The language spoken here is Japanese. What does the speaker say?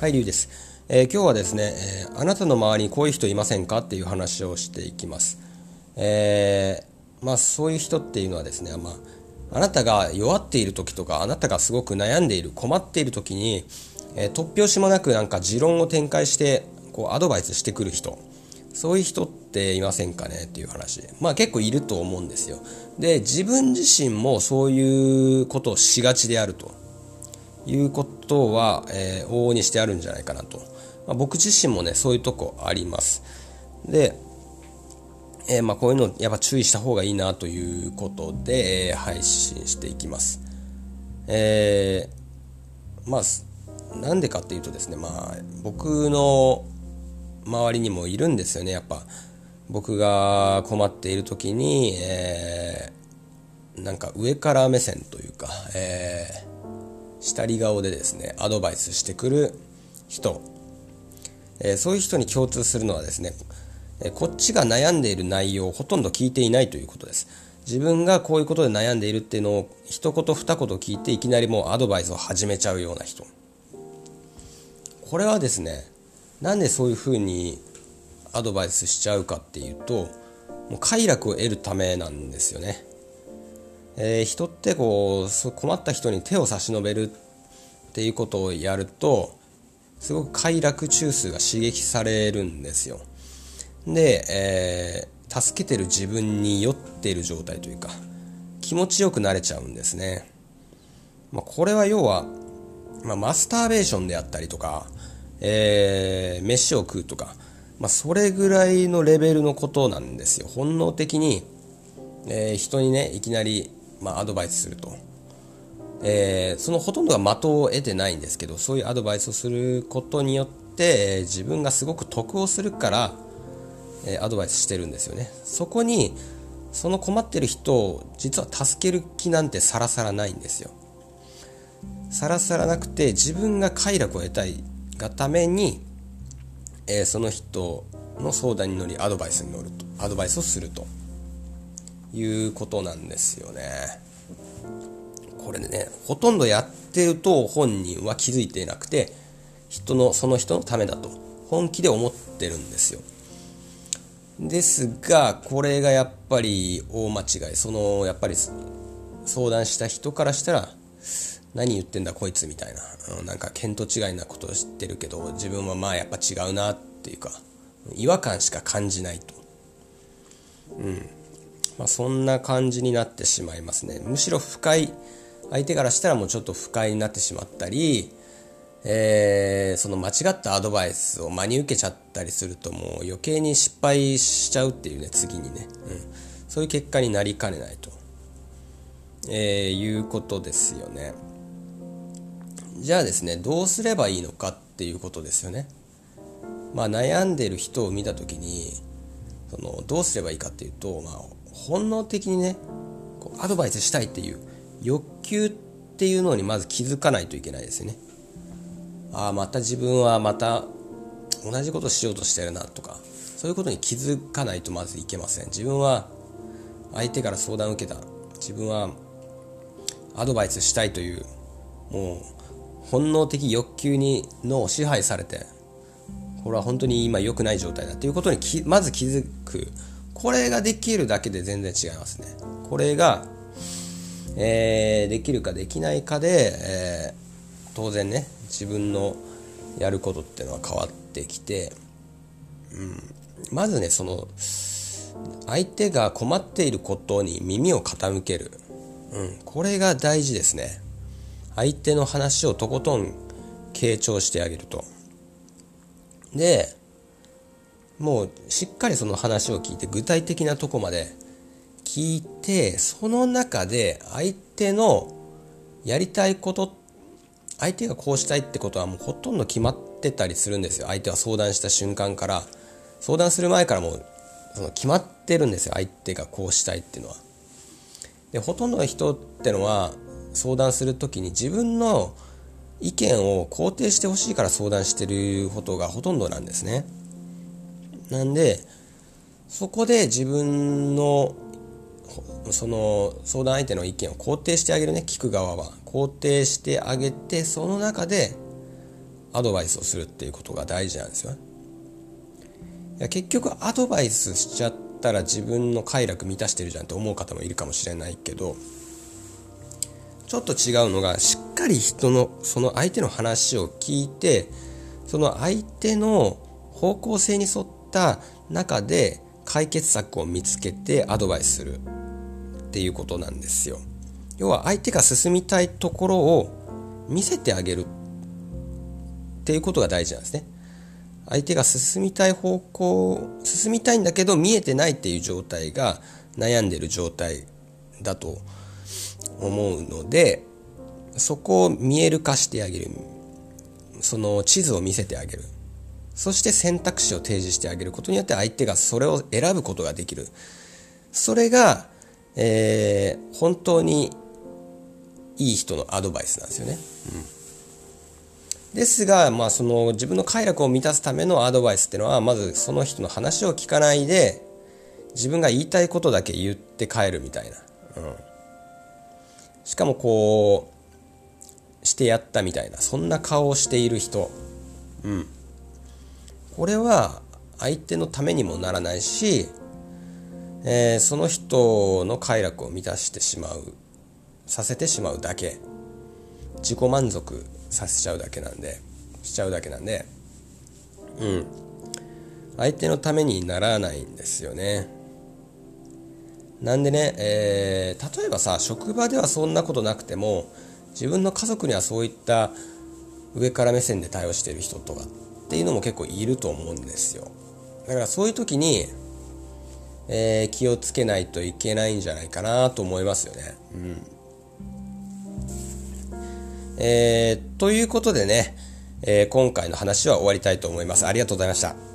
はい、りゅうです。えー、今日はですね、えー、あなたの周りにこういう人いませんかっていう話をしていきます。えー、まあそういう人っていうのはですね、まあ、あなたが弱っている時とか、あなたがすごく悩んでいる、困っている時に、え突拍子もなくなんか持論を展開して、こうアドバイスしてくる人。そういう人っていませんかねっていう話。まあ結構いると思うんですよ。で、自分自身もそういうことをしがちであると。いうことは、えー、往々にしてあるんじゃないかなと、まあ、僕自身もねそういうとこあります。で、えー、まあ、こういうのやっぱ注意した方がいいなということで、えー、配信していきます。えー、まあなんでかっていうとですねまあ僕の周りにもいるんですよね。やっぱ僕が困っている時に、えー、なんか上から目線というか、えー、下り顔でですねアドバイスしてくる人、えー、そういう人に共通するのはですね、え、こっちが悩んでいる内容をほとんど聞いていないということです。自分がこういうことで悩んでいるっていうのを一言二言聞いていきなりもうアドバイスを始めちゃうような人。これはですねなんでそういうふうにアドバイスしちゃうかっていうともう快楽を得るためなんですよね。えー、人ってこう困った人に手を差し伸べるっていうことをやるとすごく快楽中枢が刺激されるんですよ。で、えー、助けてる自分に酔っている状態というか気持ちよくなれちゃうんですね、まあ、これは要は、まあ、マスターベーションであったりとか、えー、飯を食うとか、まあ、それぐらいのレベルのことなんですよ。本能的に、えー、人にねいきなりまあ、アドバイスすると、えー、そのほとんどが的を得てないんですけどそういうアドバイスをすることによって、えー、自分がすごく得をするから、えー、アドバイスしてるんですよね。そこにその困ってる人を実は助ける気なんてさらさらないんですよ。さらさらなくて自分が快楽を得たいがために、えー、その人の相談に乗りアドバイスに乗ると。アドバイスをすると。いうことなんですよね。これね、ほとんどやってると本人は気づいていなくて、人の、その人のためだと本気で思ってるんですよ。ですが、これがやっぱり大間違い。その、やっぱり相談した人からしたら、何言ってんだこいつみたいな、なんか見当違いなことを知ってるけど、自分はまあやっぱ違うなっていうか、違和感しか感じないと。うん。まあ、そんな感じになってしまいますね。むしろ不快相手からしたらもうちょっと不快になってしまったり、えー、その間違ったアドバイスを真に受けちゃったりするともう余計に失敗しちゃうっていうね次にね、うん、そういう結果になりかねないと、えー、いうことですよね。じゃあですねどうすればいいのかっていうことですよね。まあ悩んでる人を見た時にそのどうすればいいかっていうと、まあ、本能的にねこうアドバイスしたいっていう欲求っていうのにまず気づかないといけないですよね。ああまた自分はまた同じことしようとしてるなとかそういうことに気づかないとまずいけません。自分は相手から相談を受けた。自分はアドバイスしたいというもう本能的欲求にの支配されてこれは本当に今良くない状態だということにまず気づくこれができるだけで全然違いますね。これが、えー、できるかできないかで、えー、当然ね、自分のやることっていうのは変わってきて、うん、まずね、その、相手が困っていることに耳を傾ける。うん、これが大事ですね。相手の話をとことん傾聴してあげると。で、もうしっかりその話を聞いて具体的なとこまで聞いてその中で相手のやりたいこと相手がこうしたいってことはもうほとんど決まってたりするんですよ相手は相談した瞬間から相談する前からもうその決まってるんですよ相手がこうしたいっていうのは。でほとんどの人ってのは相談する時に自分の意見を肯定してほしいから相談してることがほとんどなんですね。なんで、そこで自分の、その相談相手の意見を肯定してあげるね、聞く側は。肯定してあげて、その中で、アドバイスをするっていうことが大事なんですよ。いや結局アドバイスしちゃったら自分の快楽満たしてるじゃんって思う方もいるかもしれないけどちょっと違うのがしっかり人のその相手の話を聞いてその相手の方向性に沿った中で解決策を見つけてアドバイスするっていうことなんですよ。要は相手が進みたいところを見せてあげるっていうことが大事なんですね。相手が進みたい方向進みたいんだけど見えてないっていう状態が悩んでる状態だと思うのでそこを見える化してあげるその地図を見せてあげるそして選択肢を提示してあげることによって相手がそれを選ぶことができるそれが、えー、本当にいい人のアドバイスなんですよね。うん、ですが、まあ、その自分の快楽を満たすためのアドバイスっていうのはまずその人の話を聞かないで自分が言いたいことだけ言って帰るみたいな。うん、しかもこうしてやったみたいなそんな顔をしている人。うん、これは相手のためにもならないし、えー、その人の快楽を満たしてしまうさせてしまうだけ。自己満足させちゃうだけなんでしちゃうだけなんで。うん。相手のためにならないんですよね。なんでね、えー、例えばさ職場ではそんなことなくても自分の家族にはそういった上から目線で対応している人とかっていうのも結構いると思うんですよだからそういう時に、えー、気をつけないといけないんじゃないかなと思いますよねうんえー、ということでね、えー、今回の話は終わりたいと思います。ありがとうございました。